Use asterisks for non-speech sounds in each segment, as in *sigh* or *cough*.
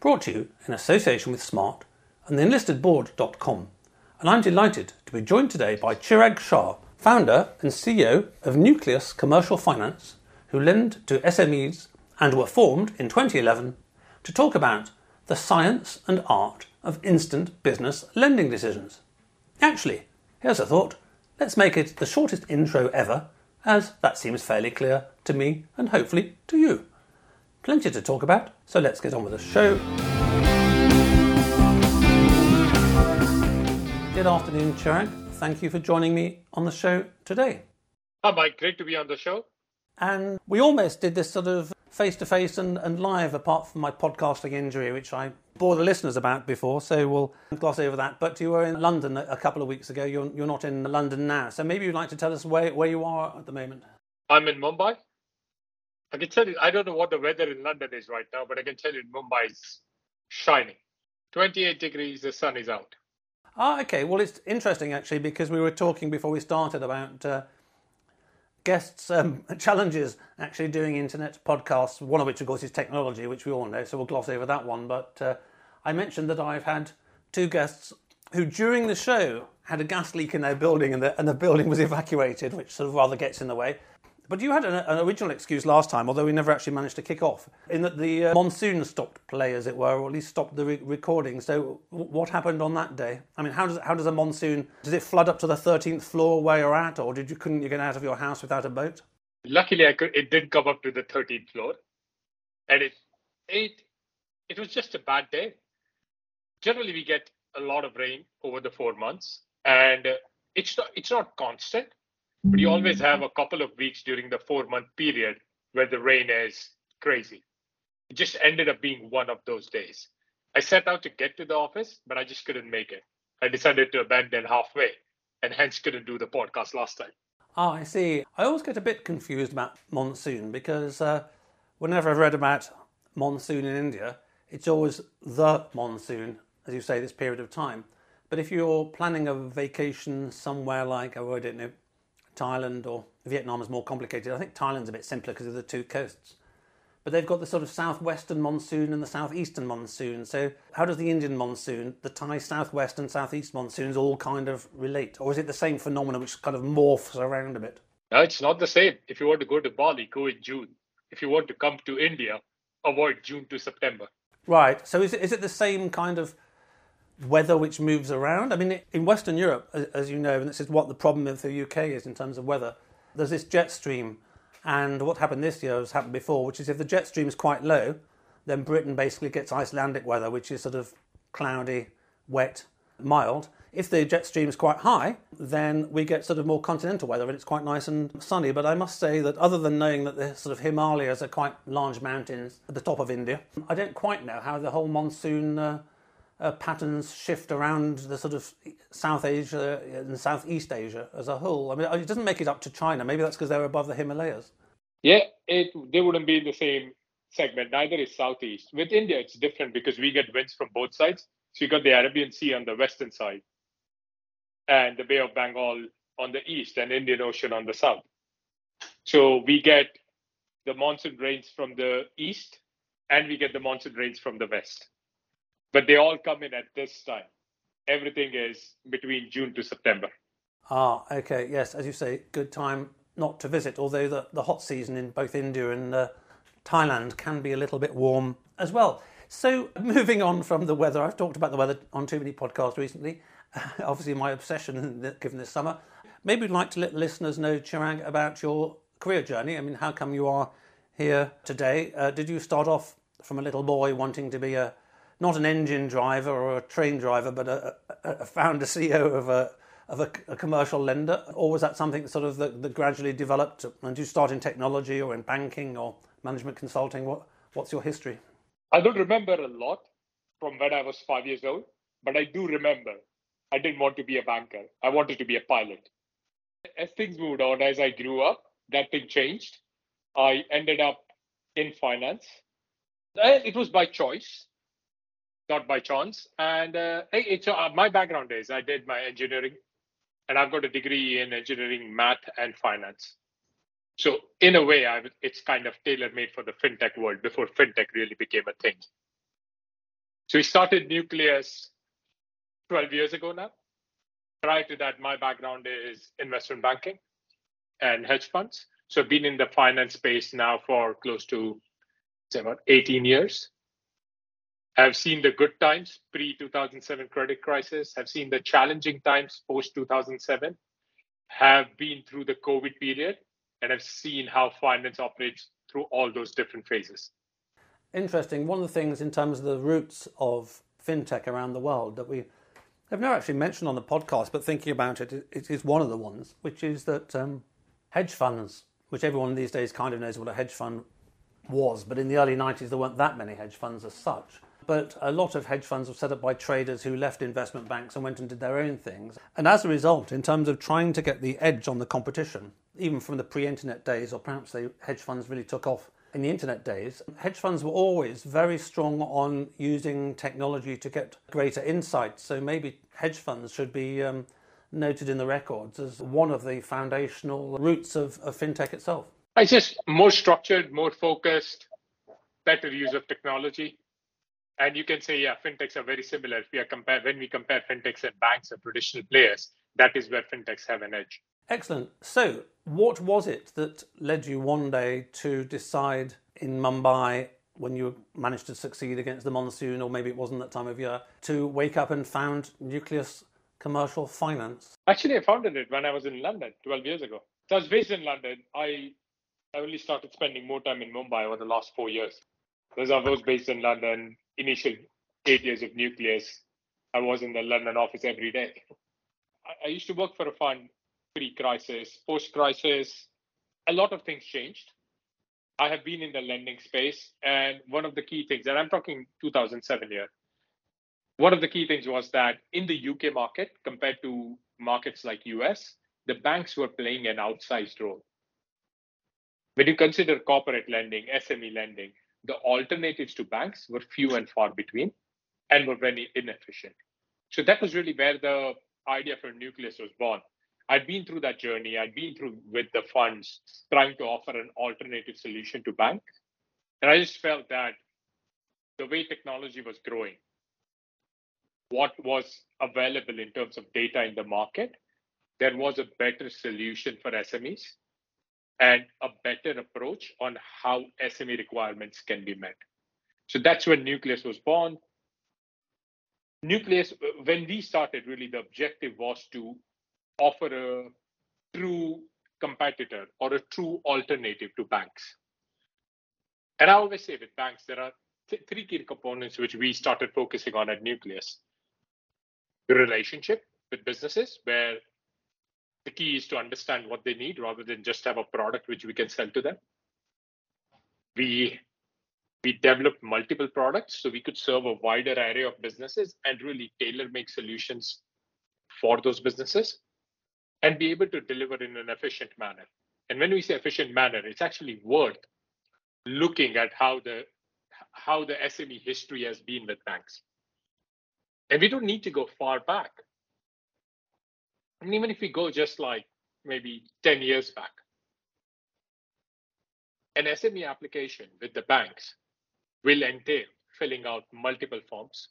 brought to you in association with Smart and the enlistedboard.com. And I'm delighted to be joined today by Chirag Shah, founder and CEO of Nucleus Commercial Finance, who lend to SMEs and were formed in 2011 to talk about the science and art of instant business lending decisions. Actually, here's a thought. Let's make it the shortest intro ever as that seems fairly clear to me and hopefully to you. Plenty to talk about, so let's get on with the show. Good afternoon, Chirag. Thank you for joining me on the show today. Hi, Mike. Great to be on the show. And we almost did this sort of face to face and live, apart from my podcasting injury, which I bore the listeners about before, so we'll gloss over that. But you were in London a couple of weeks ago. You're, you're not in London now. So maybe you'd like to tell us where, where you are at the moment. I'm in Mumbai. I can tell you, I don't know what the weather in London is right now, but I can tell you Mumbai is shining. 28 degrees, the sun is out. Ah, okay. Well, it's interesting actually because we were talking before we started about uh, guests' um, *laughs* challenges actually doing internet podcasts, one of which, of course, is technology, which we all know, so we'll gloss over that one. But uh, I mentioned that I've had two guests who, during the show, had a gas leak in their building and the, and the building was evacuated, which sort of rather gets in the way. But you had an, an, original excuse last time, although we never actually managed to kick off, in that the uh, monsoon stopped play, as it were, or at least stopped the re- recording. So, w- what happened on that day? I mean, how does how does a monsoon does it flood up to the thirteenth floor where you're at, or did you couldn't you get out of your house without a boat? Luckily, I could. It did come up to the thirteenth floor, and it it it was just a bad day. Generally, we get a lot of rain over the four months, and uh, it's not it's not constant but you always have a couple of weeks during the four month period where the rain is crazy. It just ended up being one of those days. I set out to get to the office, but I just couldn't make it. I decided to abandon halfway and hence couldn't do the podcast last time. Oh, I see. I always get a bit confused about monsoon because uh, whenever I've read about monsoon in India, it's always the monsoon, as you say, this period of time. But if you're planning a vacation somewhere like, oh, I don't know, Thailand or Vietnam is more complicated. I think Thailand's a bit simpler because of the two coasts. But they've got the sort of southwestern monsoon and the southeastern monsoon. So, how does the Indian monsoon, the Thai southwest and southeast monsoons all kind of relate? Or is it the same phenomenon which kind of morphs around a bit? No, it's not the same. If you want to go to Bali, go in June. If you want to come to India, avoid June to September. Right. So, is it, is it the same kind of weather which moves around. I mean, in Western Europe, as you know, and this is what the problem of the UK is in terms of weather, there's this jet stream. And what happened this year has happened before, which is if the jet stream is quite low, then Britain basically gets Icelandic weather, which is sort of cloudy, wet, mild. If the jet stream is quite high, then we get sort of more continental weather and it's quite nice and sunny. But I must say that other than knowing that the sort of Himalayas are quite large mountains at the top of India, I don't quite know how the whole monsoon uh, uh, patterns shift around the sort of South Asia and Southeast Asia as a whole. I mean, it doesn't make it up to China. Maybe that's because they're above the Himalayas. Yeah, it they wouldn't be in the same segment. Neither is Southeast. With India, it's different because we get winds from both sides. So you got the Arabian Sea on the western side, and the Bay of Bengal on the east, and Indian Ocean on the south. So we get the monsoon rains from the east, and we get the monsoon rains from the west but they all come in at this time. Everything is between June to September. Ah, okay, yes, as you say, good time not to visit, although the, the hot season in both India and uh, Thailand can be a little bit warm as well. So, moving on from the weather, I've talked about the weather on too many podcasts recently. *laughs* Obviously, my obsession given this summer. Maybe you'd like to let listeners know, Chirag, about your career journey. I mean, how come you are here today? Uh, did you start off from a little boy wanting to be a not an engine driver or a train driver, but a, a, a founder CEO of a of a, a, commercial lender, or was that something sort of that, that, gradually developed? And you start in technology or in banking or management consulting? What what's your history? I don't remember a lot, from when I was five years old, but I do remember I didn't want to be a banker. I wanted to be a pilot. As things moved on, as I grew up, that thing changed. I ended up in finance. It was by choice, not by chance. And uh, it's, uh, my background is I did my engineering, and I've got a degree in engineering, math, and finance. So in a way, I, it's kind of tailor made for the fintech world before fintech really became a thing. So we started Nucleus 12 years ago now. Prior to that, my background is investment banking and hedge funds. So I've been in the finance space now for close to say about 18 years. I've seen the good times pre 2007 credit crisis. I've seen the challenging times post 2007. Have been through the COVID period and have seen how finance operates through all those different phases. Interesting. One of the things in terms of the roots of fintech around the world that we have never actually mentioned on the podcast, but thinking about it, it is one of the ones, which is that um, hedge funds, which everyone these days kind of knows what a hedge fund was, but in the early 90s there weren't that many hedge funds as such. But a lot of hedge funds were set up by traders who left investment banks and went and did their own things. And as a result, in terms of trying to get the edge on the competition, even from the pre internet days, or perhaps the hedge funds really took off in the internet days, hedge funds were always very strong on using technology to get greater insight. So maybe hedge funds should be um, noted in the records as one of the foundational roots of, of fintech itself. It's just more structured, more focused, better use of technology. And you can say, yeah, fintechs are very similar. If we are compare when we compare fintechs and banks and traditional players, that is where fintechs have an edge. Excellent. So, what was it that led you one day to decide in Mumbai when you managed to succeed against the monsoon, or maybe it wasn't that time of year, to wake up and found Nucleus Commercial Finance? Actually, I founded it when I was in London 12 years ago. So I was based in London. I, I only started spending more time in Mumbai over the last four years. Because I was based in London, initial eight years of Nucleus, I was in the London office every day. I, used to work for a fund pre-crisis, post-crisis, a lot of things changed. I have been in the lending space, and one of the key things, and I'm talking 2007 here, one of the key things was that in the UK market, compared to markets like US, the banks were playing an outsized role. When you consider corporate lending, SME lending, the alternatives to banks were few and far between and were very inefficient. So that was really where the idea for Nucleus was born. I'd been through that journey. I'd been through with the funds trying to offer an alternative solution to bank. And I just felt that the way technology was growing, what was available in terms of data in the market, there was a better solution for SMEs and a better approach on how SME requirements can be met. So that's when Nucleus was born. Nucleus, when we started, really the objective was to offer a true competitor or a true alternative to banks. And I always say with banks, there are th- three key components which we started focusing on at Nucleus the relationship with businesses, where the key is to understand what they need rather than just have a product which we can sell to them. We we developed multiple products so we could serve a wider array of businesses and really tailor make solutions for those businesses and be able to deliver in an efficient manner. And when we say efficient manner, it's actually worth looking at how the how the SME history has been with banks. And we don't need to go far back. And even if we go just like maybe 10 years back, an SME application with the banks will entail filling out multiple forms,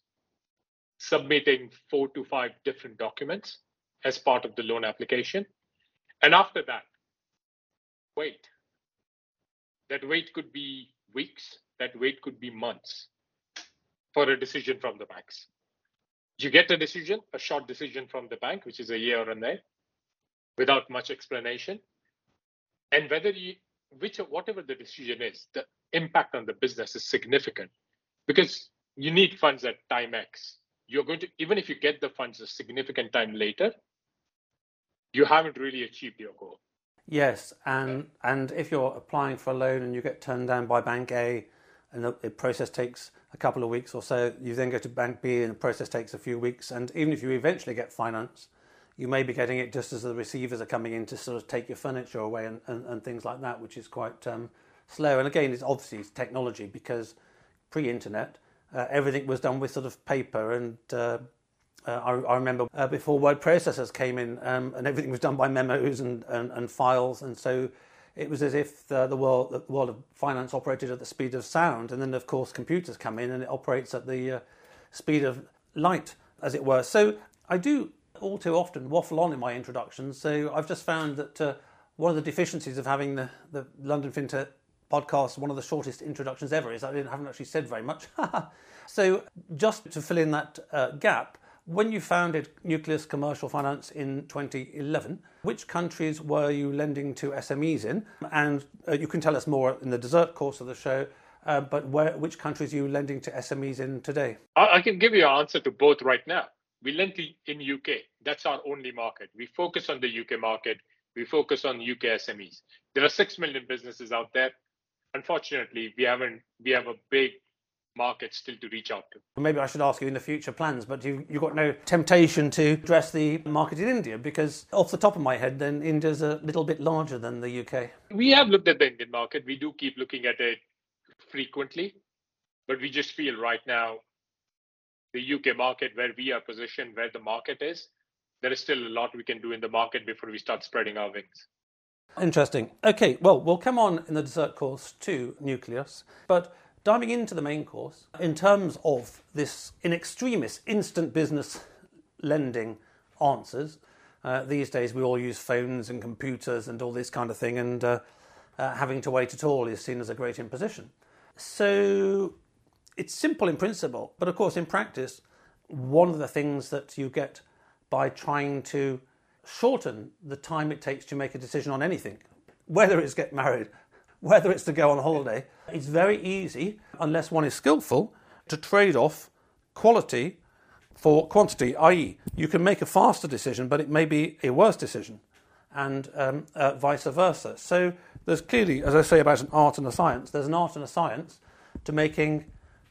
submitting four to five different documents, as part of the loan application. And after that, wait. That wait could be weeks, that wait could be months for a decision from the banks. You get a decision, a short decision from the bank, which is a year or a day without much explanation. And whether you, which whatever the decision is, the impact on the business is significant because you need funds at time X. You're going to, even if you get the funds a significant time later, you haven't really achieved your goal. Yes, and and if you're applying for a loan and you get turned down by bank A, and the process takes a couple of weeks or so. You then go to Bank B, and the process takes a few weeks. And even if you eventually get finance, you may be getting it just as the receivers are coming in to sort of take your furniture away and, and, and things like that, which is quite um, slow. And again, it's obviously technology because pre-internet, uh, everything was done with sort of paper and. Uh, uh, I, I, remember uh, before word processors came in, um, and everything was done by memos and, and, and files, and so it was as if the, the, world the world of finance operated at the speed of sound, and then of course computers come in and it operates at the uh, speed of light, as it were. So I do all too often waffle on in my introductions. So I've just found that uh, one of the deficiencies of having the, the London FinTech podcast, one of the shortest introductions ever, is I haven't actually said very much. *laughs* so just to fill in that uh, gap, when you founded Nucleus Commercial Finance in 2011, which countries were you lending to SMEs in? And uh, you can tell us more in the dessert course of the show. Uh, but where, which countries are you lending to SMEs in today? I can give you an answer to both right now. We lend to in UK. That's our only market. We focus on the UK market. We focus on UK SMEs. There are six million businesses out there. Unfortunately, we haven't. We have a big market still to reach out to. Maybe I should ask you in the future plans, but you, you've got no temptation to address the market in India because, off the top of my head, then India's a little bit larger than the UK. We have looked at the Indian market. We do keep looking at it frequently, but we just feel right now the UK market, where we are positioned, where the market is, there is still a lot we can do in the market before we start spreading our wings. Interesting. Okay, well, we'll come on in the dessert course to Nucleus, but Diving into the main course, in terms of this in extremis instant business lending answers, uh, these days we all use phones and computers and all this kind of thing, and uh, uh, having to wait at all is seen as a great imposition. So it's simple in principle, but of course, in practice, one of the things that you get by trying to shorten the time it takes to make a decision on anything, whether it's get married, whether it's to go on holiday. It's very easy, unless one is skillful, to trade off quality for quantity, i.e., you can make a faster decision, but it may be a worse decision, and um, uh, vice versa. So there's clearly, as I say about an art and a science, there's an art and a science to making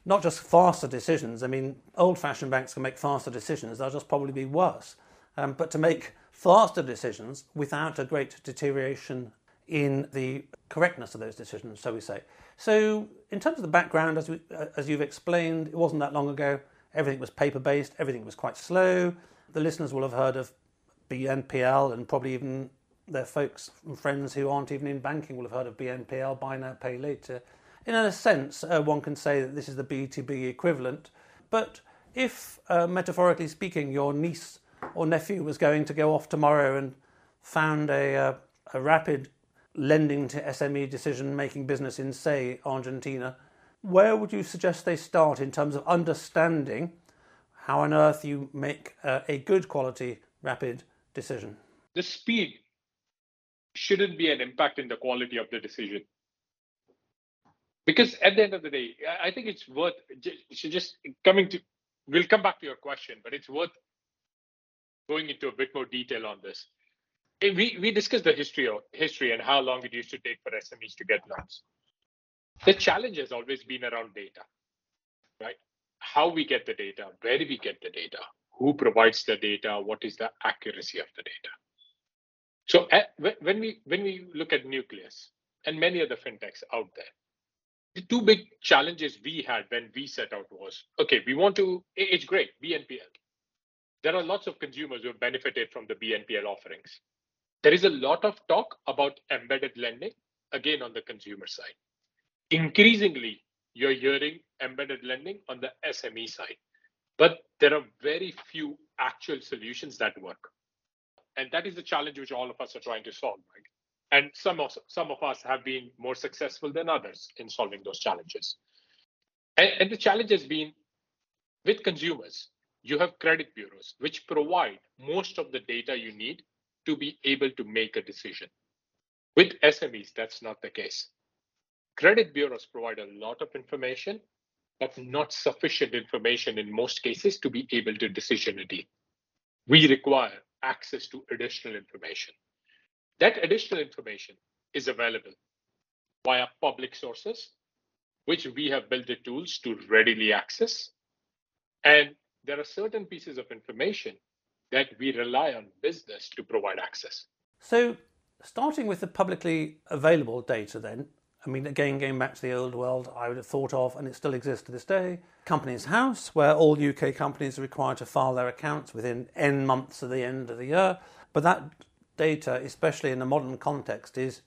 not just faster decisions. I mean, old fashioned banks can make faster decisions, they'll just probably be worse. Um, but to make faster decisions without a great deterioration in the correctness of those decisions, so we say. So, in terms of the background, as, we, uh, as you've explained, it wasn't that long ago. Everything was paper based, everything was quite slow. The listeners will have heard of BNPL and probably even their folks and friends who aren't even in banking will have heard of BNPL, buy now, pay later. In a sense, uh, one can say that this is the B2B equivalent. But if, uh, metaphorically speaking, your niece or nephew was going to go off tomorrow and found a, uh, a rapid lending to SME decision making business in, say, Argentina, where would you suggest they start in terms of understanding how on earth you make uh, a good quality rapid decision? The speed shouldn't be an impact in the quality of the decision. Because at the end of the day, I think it's worth just coming to, we'll come back to your question, but it's worth going into a bit more detail on this we, we discussed the history of history and how long it used to take for SMEs to get loans. The challenge has always been around data, right? How we get the data, where do we get the data, who provides the data, what is the accuracy of the data. So eh, when we when we look at Nucleus and many other fintechs out there, the two big challenges we had when we set out was okay, we want to. It's great BNPL. There are lots of consumers who have benefited from the BNPL offerings. There is a lot of talk about embedded lending, again on the consumer side. Increasingly, you're hearing embedded lending on the SME side, but there are very few actual solutions that work. And that is the challenge which all of us are trying to solve, right? And some of, some of us have been more successful than others in solving those challenges. And, and the challenge has been with consumers, you have credit bureaus which provide most of the data you need to be able to make a decision. With SMEs, that's not the case. Credit bureaus provide a lot of information, but not sufficient information in most cases to be able to decision a deal. We require access to additional information. That additional information is available via public sources which we have built the tools to readily access. And there are certain pieces of information that we rely on business to provide access. So, starting with the publicly available data, then, I mean, again, going back to the old world, I would have thought of, and it still exists to this day, Companies House, where all UK companies are required to file their accounts within N months of the end of the year. But that data, especially in the modern context, is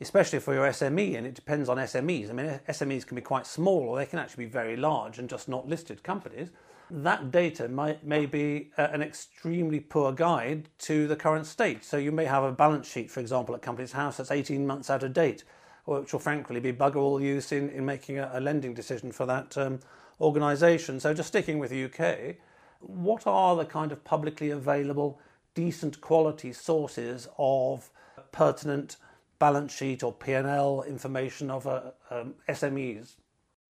especially for your SME, and it depends on SMEs. I mean, SMEs can be quite small or they can actually be very large and just not listed companies. That data might, may be uh, an extremely poor guide to the current state. So you may have a balance sheet, for example, at Companies House that's 18 months out of date, which will frankly be bugger all use in, in making a, a lending decision for that um, organisation. So just sticking with the UK, what are the kind of publicly available, decent quality sources of pertinent balance sheet or P&L information of uh, um, SMEs?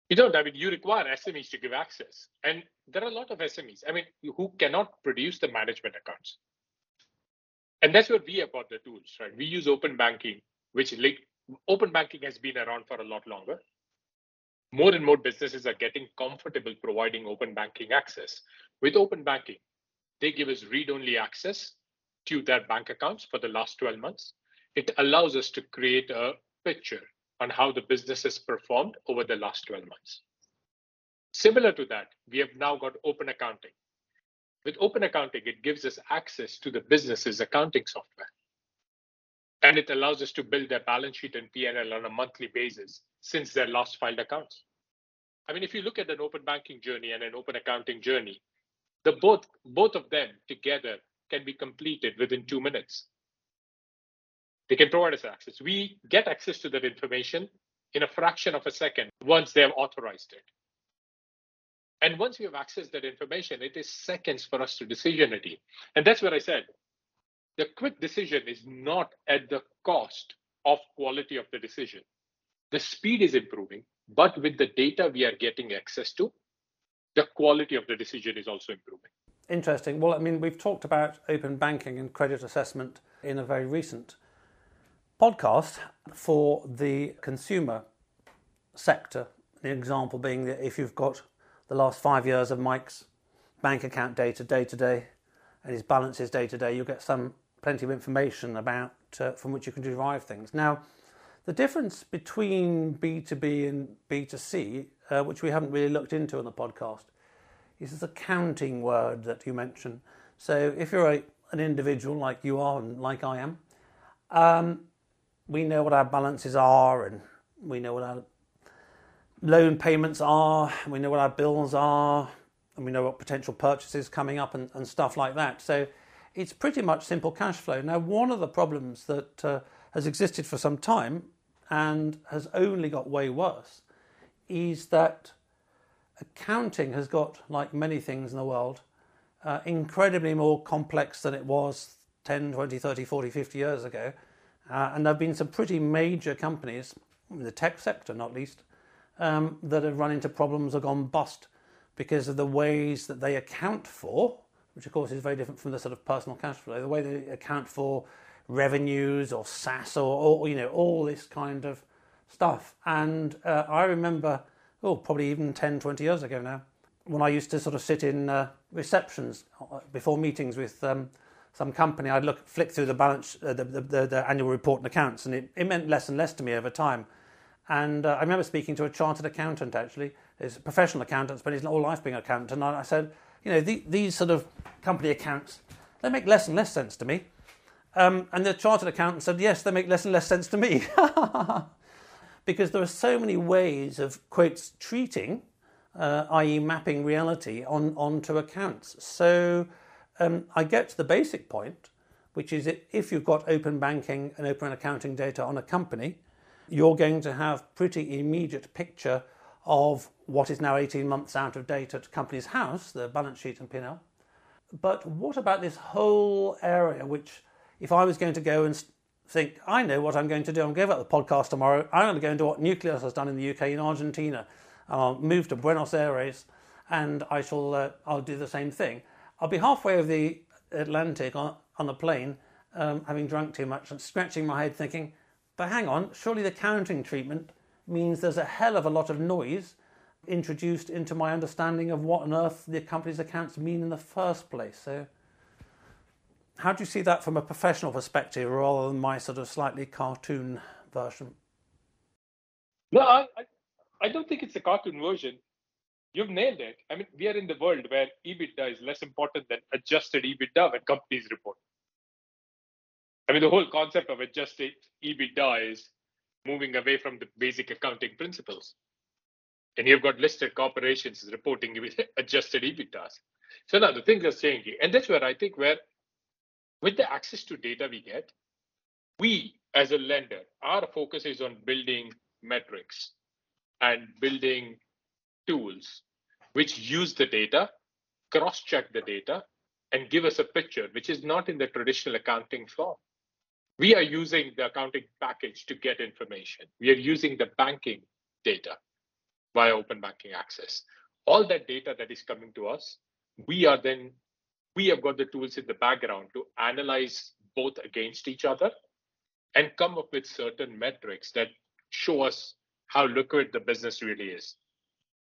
You don't. I mean, you require SMEs to give access. And there are a lot of SMEs, I mean, who cannot produce the management accounts. And that's where we have got the tools, right? We use open banking, which like, open banking has been around for a lot longer. More and more businesses are getting comfortable providing open banking access. With open banking, they give us read only access to their bank accounts for the last 12 months it allows us to create a picture on how the business has performed over the last 12 months. Similar to that, we have now got open accounting. With open accounting, it gives us access to the business's accounting software. And it allows us to build their balance sheet and P&L on a monthly basis since their last filed accounts. I mean, if you look at an open banking journey and an open accounting journey, the both both of them together can be completed within two minutes. They can provide us access. We get access to that information in a fraction of a second once they have authorized it. And once we have accessed that information, it is seconds for us to decisionity. And that's what I said. The quick decision is not at the cost of quality of the decision. The speed is improving, but with the data we are getting access to, the quality of the decision is also improving. Interesting. Well, I mean, we've talked about open banking and credit assessment in a very recent podcast for the consumer sector. The example being that if you've got the last five years of Mike's bank account data day to day and his balances day to day, you'll get some plenty of information about uh, from which you can derive things. Now, the difference between B2B and B2C, uh, which we haven't really looked into on the podcast, is this accounting word that you mentioned. So if you're a, an individual like you are and like I am, um, we know what our balances are and we know what our loan payments are, we know what our bills are, and we know what potential purchases coming up and, and stuff like that. So it's pretty much simple cash flow. Now, one of the problems that uh, has existed for some time and has only got way worse is that accounting has got, like many things in the world, uh, incredibly more complex than it was 10, 20, 30, 40, 50 years ago. Uh, and there have been some pretty major companies, in the tech sector not least, um, that have run into problems or gone bust because of the ways that they account for, which of course is very different from the sort of personal cash flow, the way they account for revenues or SaaS or, or you know all this kind of stuff. And uh, I remember, oh, probably even 10, 20 years ago now, when I used to sort of sit in uh, receptions uh, before meetings with um, some company, I'd look flick through the balance, uh, the, the, the, annual report and accounts, and it, it meant less and less to me over time. And uh, I remember speaking to a chartered accountant actually, he's a professional accountant, but he's not all life being an accountant. And I, I said, you know, the, these sort of company accounts, they make less and less sense to me. Um, and the chartered accountant said, yes, they make less and less sense to me. *laughs* because there are so many ways of, quotes, treating, uh, i.e., mapping reality on, onto accounts. So um, I get to the basic point, which is if you've got open banking and open accounting data on a company, you're going to have pretty immediate picture of what is now 18 months out of date at Companies House, the balance sheet and P&L. But what about this whole area, which if I was going to go and think, I know what I'm going to do, I'm going to give up the podcast tomorrow, I'm going to go and do what Nucleus has done in the UK, in Argentina, I'll move to Buenos Aires, and I shall, uh, I'll do the same thing. I'll be halfway over the Atlantic on, on a plane, um, having drunk too much, and scratching my head thinking, but hang on, surely the counting treatment means there's a hell of a lot of noise introduced into my understanding of what on earth the company's accounts mean in the first place. So, how do you see that from a professional perspective rather than my sort of slightly cartoon version? No, I, I don't think it's a cartoon version. You've nailed it. I mean, we are in the world where EBITDA is less important than adjusted EBITDA when companies report. I mean, the whole concept of adjusted EBITDA is moving away from the basic accounting principles. And you've got listed corporations reporting with *laughs* adjusted EBITDAs. So now the things are changing. And that's where I think where with the access to data we get, we as a lender, our focus is on building metrics and building tools which use the data, cross check the data, and give us a picture which is not in the traditional accounting form. We are using the accounting package to get information. We are using the banking data via open banking access. All that data that is coming to us, we are then we have got the tools in the background to analyze both against each other and come up with certain metrics that show us how liquid the business really is.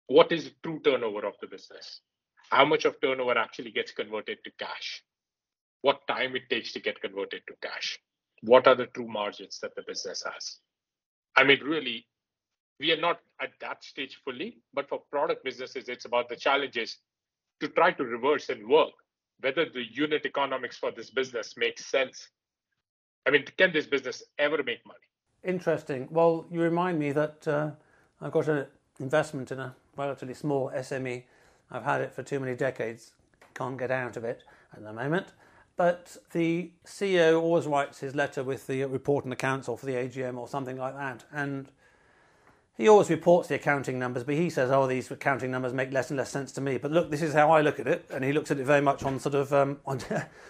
What is the true turnover of the business? How much of turnover actually gets converted to cash? What time it takes to get converted to cash? What are the true margins that the business has? I mean, really, we are not at that stage fully, but for product businesses, it's about the challenges to try to reverse and work whether the unit economics for this business makes sense. I mean, can this business ever make money? Interesting. Well, you remind me that uh, I've got an investment in a relatively small SME. I've had it for too many decades, can't get out of it at the moment. But the CEO always writes his letter with the report and accounts or for the AGM or something like that. And he always reports the accounting numbers, but he says, "Oh, these accounting numbers make less and less sense to me." But look, this is how I look at it, and he looks at it very much on sort of um, *laughs* on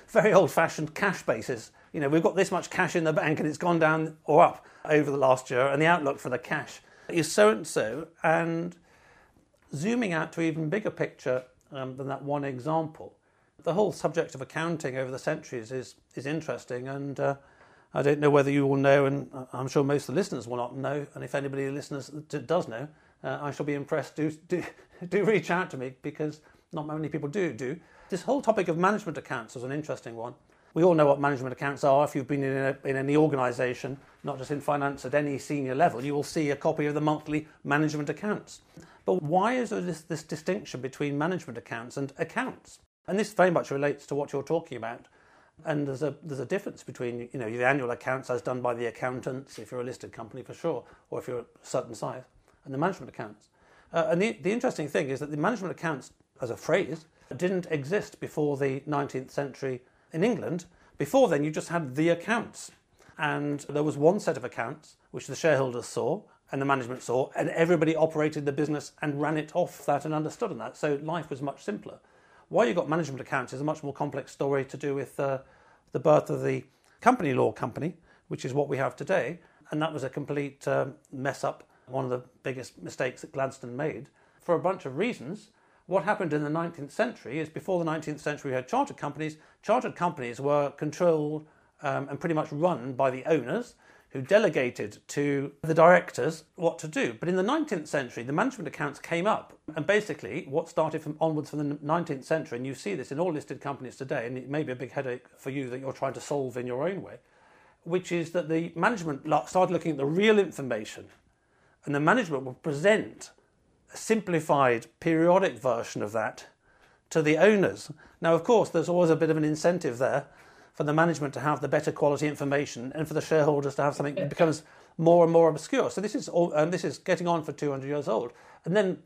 very old-fashioned cash basis. You know, we've got this much cash in the bank, and it's gone down or up over the last year, and the outlook for the cash is so and so. And zooming out to even bigger picture um, than that one example, the whole subject of accounting over the centuries is is interesting, and uh, I don't know whether you all know, and I'm sure most of the listeners will not know. And if anybody the listeners does know, uh, I shall be impressed. Do, do *laughs* do reach out to me because not many people do do. This whole topic of management accounts is an interesting one. We all know what management accounts are. If you've been in, a, in any organisation, not just in finance at any senior level, you will see a copy of the monthly management accounts. But why is there this, this distinction between management accounts and accounts? And this very much relates to what you're talking about and there's a there's a difference between you know the annual accounts as done by the accountants if you're a listed company for sure, or if you're a certain size, and the management accounts. Uh, and the the interesting thing is that the management accounts as a phrase didn't exist before the 19th century in England. Before then, you just had the accounts, and there was one set of accounts which the shareholders saw and the management saw, and everybody operated the business and ran it off that and understood on that. So life was much simpler. Why you got management accounts is a much more complex story to do with uh, the birth of the company law company, which is what we have today. And that was a complete um, mess up, one of the biggest mistakes that Gladstone made for a bunch of reasons. What happened in the 19th century is before the 19th century, we had chartered companies. Chartered companies were controlled um, and pretty much run by the owners who delegated to the directors what to do. But in the 19th century, the management accounts came up, and basically, what started from onwards from the 19th century, and you see this in all listed companies today, and it may be a big headache for you that you're trying to solve in your own way, which is that the management started looking at the real information, and the management will present a simplified periodic version of that to the owners. Now, of course, there's always a bit of an incentive there for the management to have the better quality information and for the shareholders to have something that becomes more and more obscure. So this is all, um, this is getting on for 200 years old. And then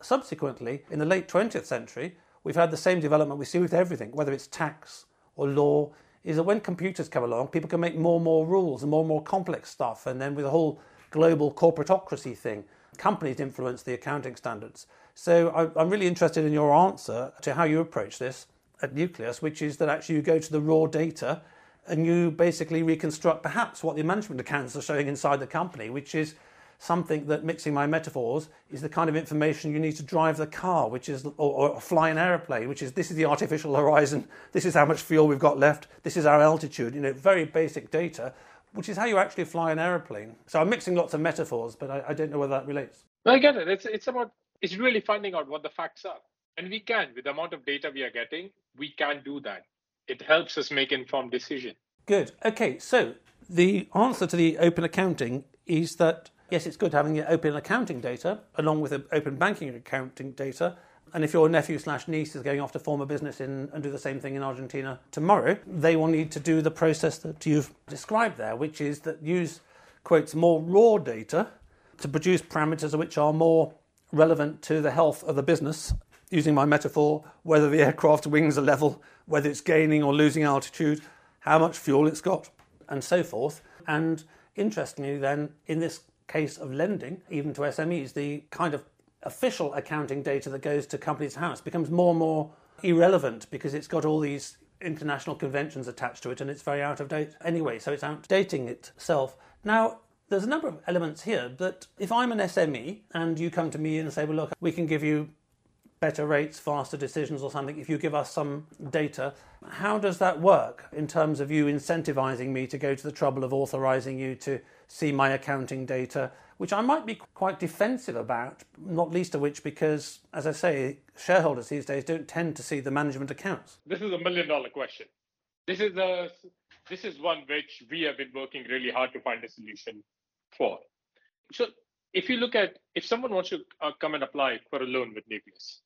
subsequently, in the late 20th century, we've had the same development we see with everything, whether it's tax or law, is that when computers come along, people can make more and more rules and more and more complex stuff. And then with the whole global corporatocracy thing, companies influence the accounting standards. So I, I'm really interested in your answer to how you approach this at Nucleus, which is that actually you go to the raw data and you basically reconstruct perhaps what the management accounts are showing inside the company, which is something that, mixing my metaphors, is the kind of information you need to drive the car, which is, or, or fly an aeroplane, which is this is the artificial horizon, *laughs* this is how much fuel we've got left, this is our altitude, you know, very basic data, which is how you actually fly an aeroplane. So I'm mixing lots of metaphors, but I, I don't know whether that relates. I get it. It's it's about it's really finding out what the facts are, and we can with the amount of data we are getting, we can do that. It helps us make informed decision. Good. Okay, so the answer to the open accounting is that yes, it's good having the open accounting data along with open banking accounting data. And if your nephew slash niece is going off to form a business in, and do the same thing in Argentina tomorrow, they will need to do the process that you've described there, which is that use quotes more raw data to produce parameters which are more relevant to the health of the business. Using my metaphor, whether the aircraft wings are level, whether it's gaining or losing altitude, how much fuel it's got, and so forth. And interestingly, then, in this case of lending, even to SMEs, the kind of official accounting data that goes to Companies House becomes more and more irrelevant because it's got all these international conventions attached to it and it's very out of date anyway, so it's outdating itself. Now, there's a number of elements here that if I'm an SME and you come to me and say, well, look, we can give you better rates, faster decisions, or something if you give us some data. How does that work in terms of you incentivizing me to go to the trouble of authorizing you to see my accounting data, which I might be quite defensive about, not least of which because, as I say, shareholders these days don't tend to see the management accounts? This is a million dollar question. This is a this is one which we have been working really hard to find a solution for. So if you look at if someone wants to uh, come and apply for a loan with Nucleus,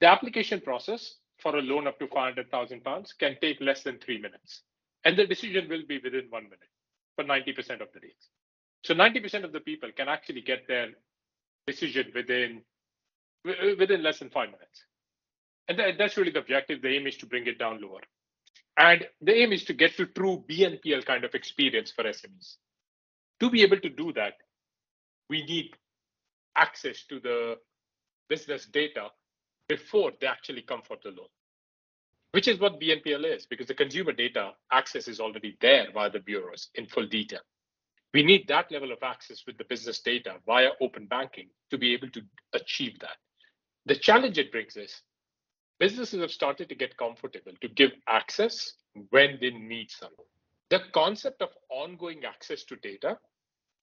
the application process for a loan up to 500,000 pounds can take less than three minutes. And the decision will be within one minute for 90% of the days. So 90% of the people can actually get their decision within within less than five minutes. And that's really the objective. The aim is to bring it down lower. And the aim is to get to true BNPL kind of experience for SMEs. To be able to do that, we need access to the business data before they actually come for the loan, which is what BNPL is, because the consumer data access is already there via the bureaus in full detail. We need that level of access with the business data via open banking to be able to achieve that. The challenge it brings is businesses have started to get comfortable to give access when they need some. The concept of ongoing access to data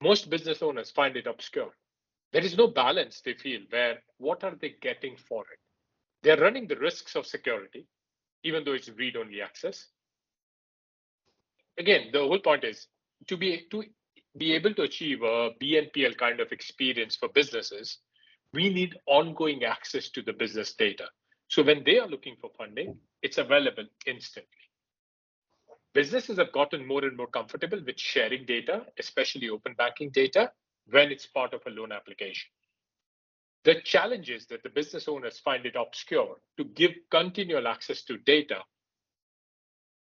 most business owners find it obscure. There is no balance, they feel, where what are they getting for it? They're running the risks of security, even though it's read only access. Again, the whole point is to be to be able to achieve a BNPL kind of experience for businesses, we need ongoing access to the business data. So when they are looking for funding, it's available instantly businesses have gotten more and more comfortable with sharing data, especially open banking data, when it's part of a loan application. The challenge is that the business owners find it obscure to give continual access to data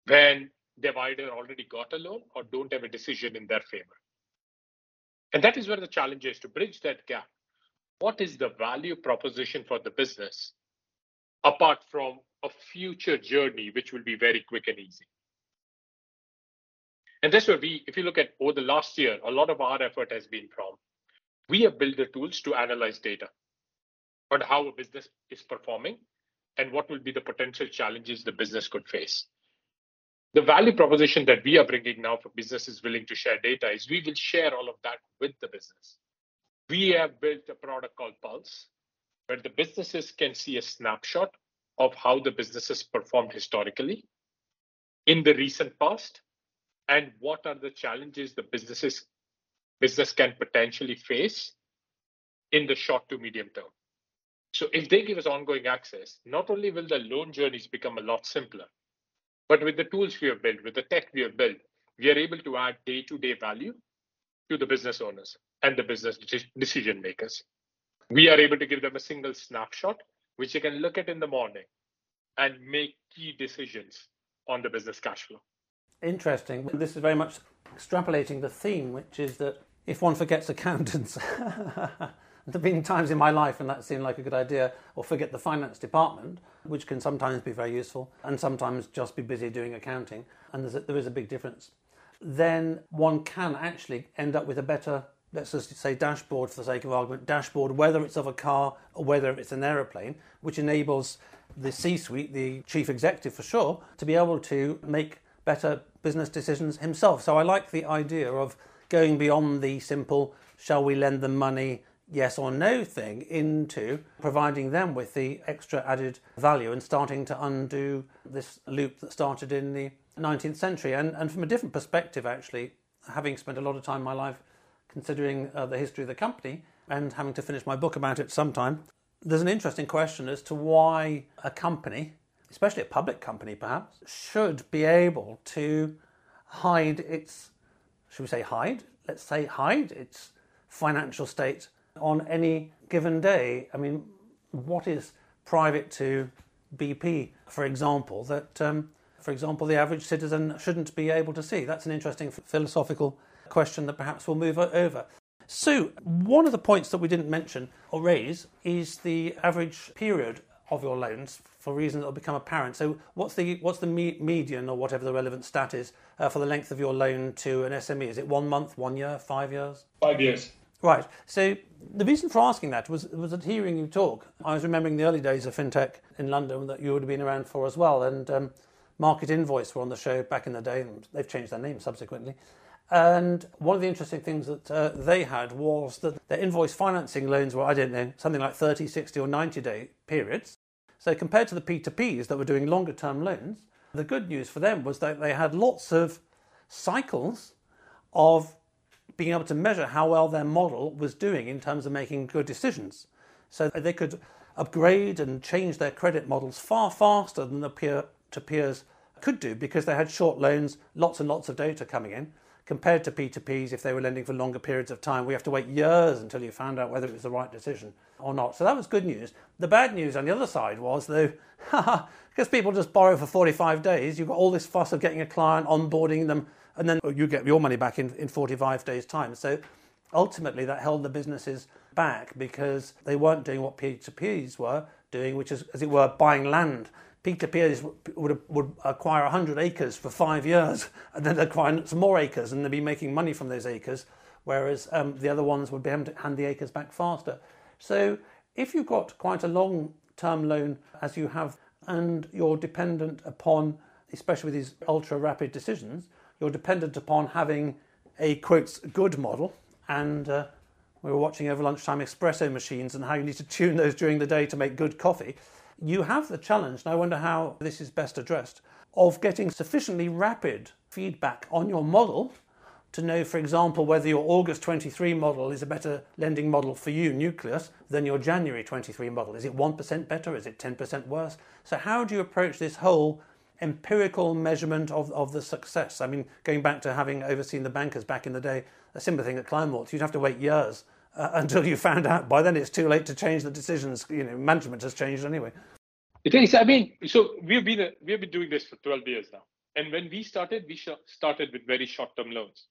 when they've either already got a loan or don't have a decision in their favor. And that is where the challenge is to bridge that gap. What is the value proposition for the business apart from a future journey, which will be very quick and easy? And that's where we, if you look at over the last year, a lot of our effort has been from we have built the tools to analyze data on how a business is performing and what will be the potential challenges the business could face. The value proposition that we are bringing now for businesses willing to share data is we will share all of that with the business. We have built a product called Pulse, where the businesses can see a snapshot of how the business has performed historically in the recent past and what are the challenges the businesses business can potentially face in the short to medium term. So if they give us ongoing access, not only will the loan journeys become a lot simpler, but with the tools we have built, with the tech we have built, we are able to add day-to-day value to the business owners and the business decision makers. We are able to give them a single snapshot, which they can look at in the morning and make key decisions on the business cash flow interesting. This is very much extrapolating the theme, which is that if one forgets accountants, *laughs* there have been times in my life when that seemed like a good idea, or forget the finance department, which can sometimes be very useful, and sometimes just be busy doing accounting, and there's a, there is a big difference. Then one can actually end up with a better, let's just say, dashboard for the sake of argument, dashboard, whether it's of a car or whether it's an aeroplane, which enables the C suite, the chief executive for sure, to be able to make better business decisions himself. So I like the idea of going beyond the simple shall we lend them money, yes or no thing into providing them with the extra added value and starting to undo this loop that started in the 19th century. And, and from a different perspective, actually, having spent a lot of time in my life considering uh, the history of the company and having to finish my book about it sometime, there's an interesting question as to why a company, especially a public company perhaps, should be able to hide its, should we say hide? Let's say hide its financial state on any given day. I mean, what is private to BP, for example, that, um, for example, the average citizen shouldn't be able to see? That's an interesting philosophical question that perhaps we'll move over. So, one of the points that we didn't mention or raise is the average period of your loans for reasons that will become apparent. So, what's the what's the me- median or whatever the relevant stat is uh, for the length of your loan to an SME? Is it one month, one year, five years? Five years. Right. So the reason for asking that was was that hearing you talk, I was remembering the early days of fintech in London that you would have been around for as well. And um, MarketInvoice were on the show back in the day, and they've changed their name subsequently. And one of the interesting things that uh, they had was that their invoice financing loans were, I don't know, something like 30, 60, or 90 day periods. So compared to the P2Ps that were doing longer term loans, the good news for them was that they had lots of cycles of being able to measure how well their model was doing in terms of making good decisions. So they could upgrade and change their credit models far faster than the peer to peers could do because they had short loans, lots and lots of data coming in compared to P2Ps, if they were lending for longer periods of time, we have to wait years until you found out whether it was the right decision or not. So that was good news. The bad news on the other side was, though, *laughs* because people just borrow for 45 days, you've got all this fuss of getting a client, onboarding them, and then you get your money back in, in 45 days' time. So ultimately, that held the businesses back because they weren't doing what P2Ps were doing, which is, as it were, buying land P2Ps would, would acquire 100 acres for five years *laughs* and then acquire some more acres and they'd be making money from those acres, whereas um, the other ones would be able to hand the acres back faster. So if you've got quite a long term loan as you have and you're dependent upon, especially with these ultra rapid decisions, you're dependent upon having a quotes good model and uh, we were watching over lunchtime espresso machines and how you need to tune those during the day to make good coffee you have the challenge, and I wonder how this is best addressed, of getting sufficiently rapid feedback on your model to know, for example, whether your August 23 model is a better lending model for you, Nucleus, than your January 23 model. Is it 1% better? Is it 10% worse? So, how do you approach this whole empirical measurement of, of the success? I mean, going back to having overseen the bankers back in the day, a similar thing at Kleinwort, you'd have to wait years uh, *laughs* until you found out. By then, it's too late to change the decisions. You know, management has changed anyway. It is. I mean, so we've been we've been doing this for 12 years now. And when we started, we started with very short-term loans.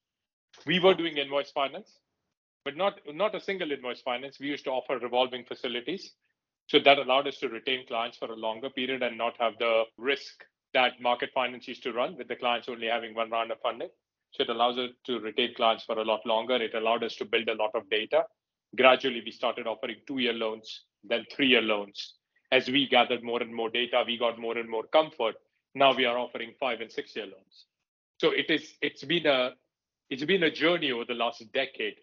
We were doing invoice finance, but not not a single invoice finance. We used to offer revolving facilities, so that allowed us to retain clients for a longer period and not have the risk that MarketFinance used to run with the clients only having one round of funding. So it allows us to retain clients for a lot longer. It allowed us to build a lot of data. Gradually, we started offering two-year loans, then three-year loans. As we gathered more and more data, we got more and more comfort. Now we are offering five and six-year loans. So it is. It's been a it's been a journey over the last decade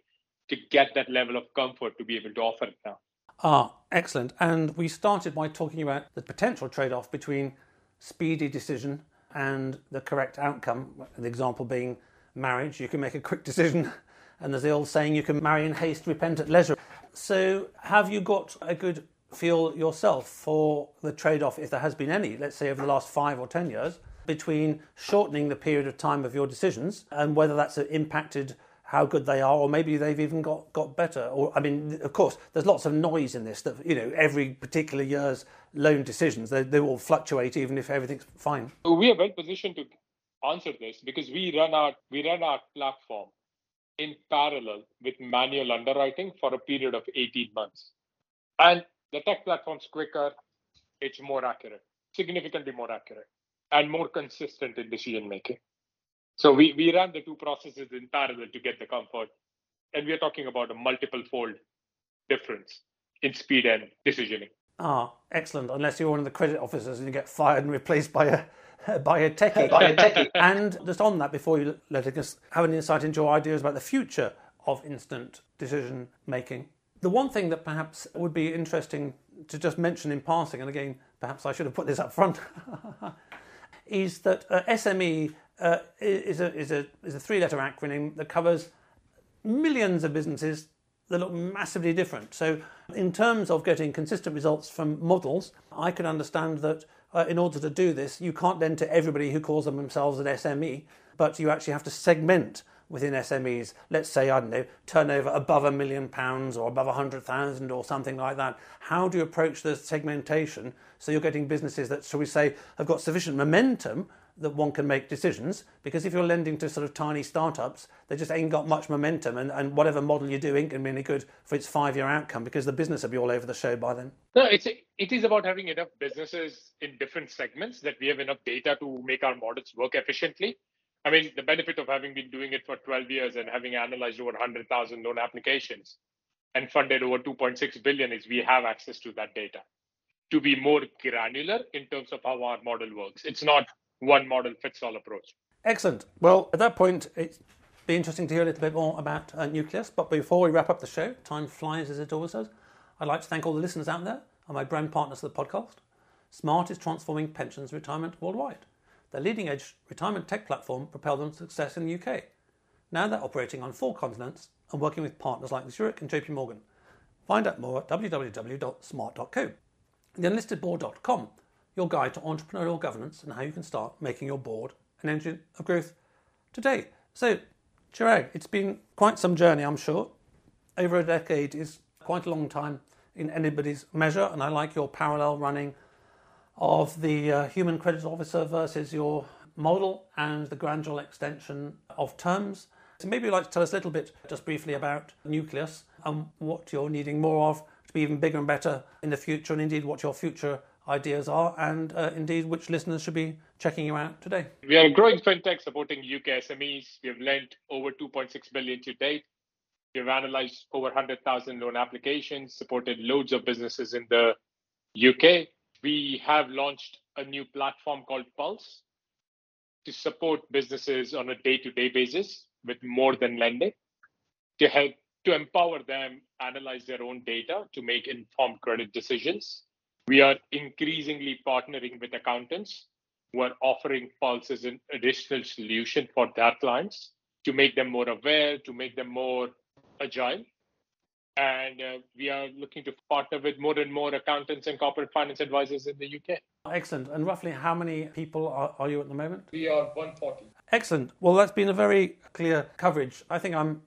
to get that level of comfort to be able to offer it now. Ah, excellent. And we started by talking about the potential trade off between speedy decision and the correct outcome. The example being marriage, you can make a quick decision, *laughs* and there's the old saying, you can marry in haste, repent at leisure. So, have you got a good feel yourself for the trade off, if there has been any, let's say over the last five or ten years, between shortening the period of time of your decisions and whether that's impacted how good they are, or maybe they've even got, got better. Or I mean, of course, there's lots of noise in this. That you know, every particular year's loan decisions they, they will fluctuate, even if everything's fine. We are well positioned to answer this because we run our we run our platform in parallel with manual underwriting for a period of 18 months. And the tech platform's quicker, it's more accurate, significantly more accurate, and more consistent in decision making. So we, we run the two processes in parallel to get the comfort. And we are talking about a multiple fold difference in speed and decisioning. Ah, excellent. Unless you're one of the credit officers and you get fired and replaced by a *laughs* by a techie. By a techie. *laughs* and just on that, before you let us have an insight into your ideas about the future of instant decision making, the one thing that perhaps would be interesting to just mention in passing, and again, perhaps I should have put this up front, *laughs* is that uh, SME uh, is, a, is, a, is a three letter acronym that covers millions of businesses that look massively different. So, in terms of getting consistent results from models, I can understand that uh, in order to do this, you can't then to everybody who calls them themselves an SME, but you actually have to segment within SMEs, let's say, I don't know, turnover above a million pounds or above a hundred thousand or something like that. How do you approach the segmentation so you're getting businesses that, shall we say, have got sufficient momentum that one can make decisions? Because if you're lending to sort of tiny startups, they just ain't got much momentum, and, and whatever model you do ain't going to be any good for its five year outcome because the business will be all over the show by then. No, it's it is about having enough businesses in different segments that we have enough data to make our models work efficiently. I mean, the benefit of having been doing it for 12 years and having analyzed over 100,000 loan applications and funded over 2.6 billion is we have access to that data to be more granular in terms of how our model works. It's not one model fits all approach. Excellent. Well, at that point, it's be interesting to hear a little bit more about uh, Nucleus. But before we wrap up the show, time flies as it always does. I'd like to thank all the listeners out there and my brand partners of the podcast. Smart is transforming pensions retirement worldwide. Their leading edge retirement tech platform propelled them to success in the UK. Now they're operating on four continents and working with partners like Zurich and JP Morgan. Find out more at www.smart.co. TheUnlistedBoard.com, your guide to entrepreneurial governance and how you can start making your board an engine of growth today. So, Chirag, it's been quite some journey, I'm sure. Over a decade is quite a long time in anybody's measure, and I like your parallel running of the uh, human credit officer versus your model and the gradual extension of terms. So maybe you'd like to tell us a little bit, just briefly, about Nucleus and what you're needing more of to be even bigger and better in the future, and indeed what your future ideas are, and uh, indeed which listeners should be checking you out today. We are a growing fintech supporting UK SMEs. We have lent over 2.6 billion to date. We've analyzed over 100,000 loan applications, supported loads of businesses in the UK we have launched a new platform called Pulse to support businesses on a day to day basis with more than lending to help to empower them analyze their own data to make informed credit decisions. We are increasingly partnering with accountants who are offering Pulse as an additional solution for their clients to make them more aware, to make them more agile and uh, we are looking to partner with more and more accountants and corporate finance advisors in the UK. Excellent. And roughly how many people are, are you at the moment? We are 140. Excellent. Well, that's been a very clear coverage. I think I'm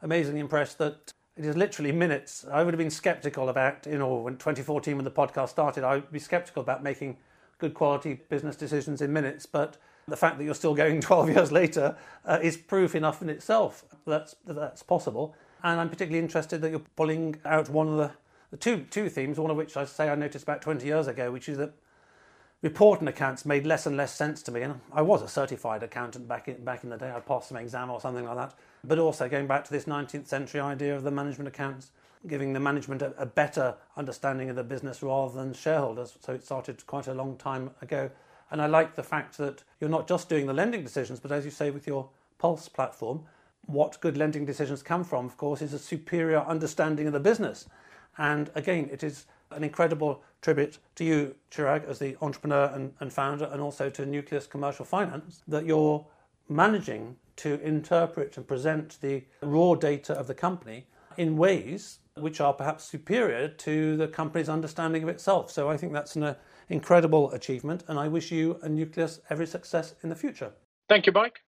amazingly impressed that it is literally minutes. I would have been skeptical about, you know, when 2014 when the podcast started, I would be skeptical about making good quality business decisions in minutes, but the fact that you're still going *laughs* 12 years later uh, is proof enough in itself that that's, that's possible. And I'm particularly interested that you're pulling out one of the, the two, two themes, one of which I say I noticed about 20 years ago, which is that reporting accounts made less and less sense to me. And I was a certified accountant back in, back in the day. I passed some exam or something like that. But also going back to this 19th century idea of the management accounts, giving the management a, a better understanding of the business rather than shareholders. So it started quite a long time ago. And I like the fact that you're not just doing the lending decisions, but as you say with your Pulse platform, what good lending decisions come from, of course, is a superior understanding of the business. And again, it is an incredible tribute to you, Chirag, as the entrepreneur and, and founder, and also to Nucleus Commercial Finance, that you're managing to interpret and present the raw data of the company in ways which are perhaps superior to the company's understanding of itself. So I think that's an uh, incredible achievement, and I wish you and Nucleus every success in the future. Thank you, Mike.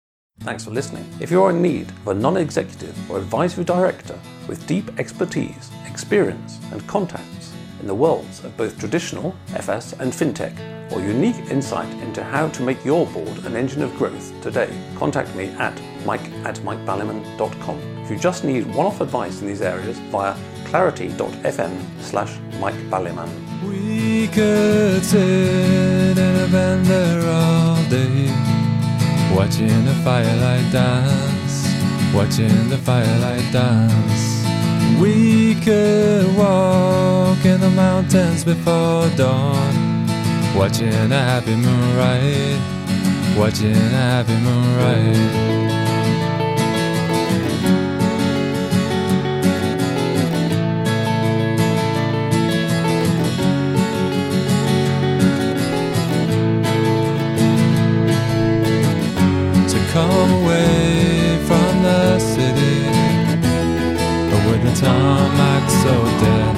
Thanks for listening. If you're in need of a non executive or advisory director with deep expertise, experience, and contacts in the worlds of both traditional FS and fintech, or unique insight into how to make your board an engine of growth today, contact me at mike at mikebaliman.com. If you just need one off advice in these areas via clarity.fm slash mikebaliman. We could sit in a bender all day Watching the firelight dance, watching the firelight dance. We could walk in the mountains before dawn, watching a happy moon ride watching a happy moonrise. So dead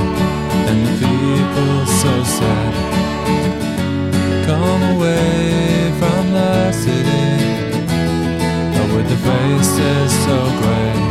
and the people so sad. Come away from the city with the faces so gray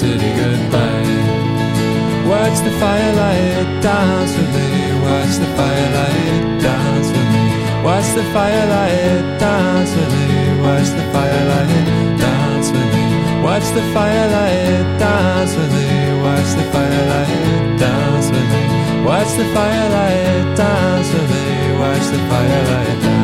City goodbye. Watch the firelight dance with me. Watch the firelight dance with me. Watch the firelight dance with me. Watch the firelight dance with me. Watch the firelight dance with me. Watch the firelight dance with me. Watch the firelight dance with me. Watch the firelight.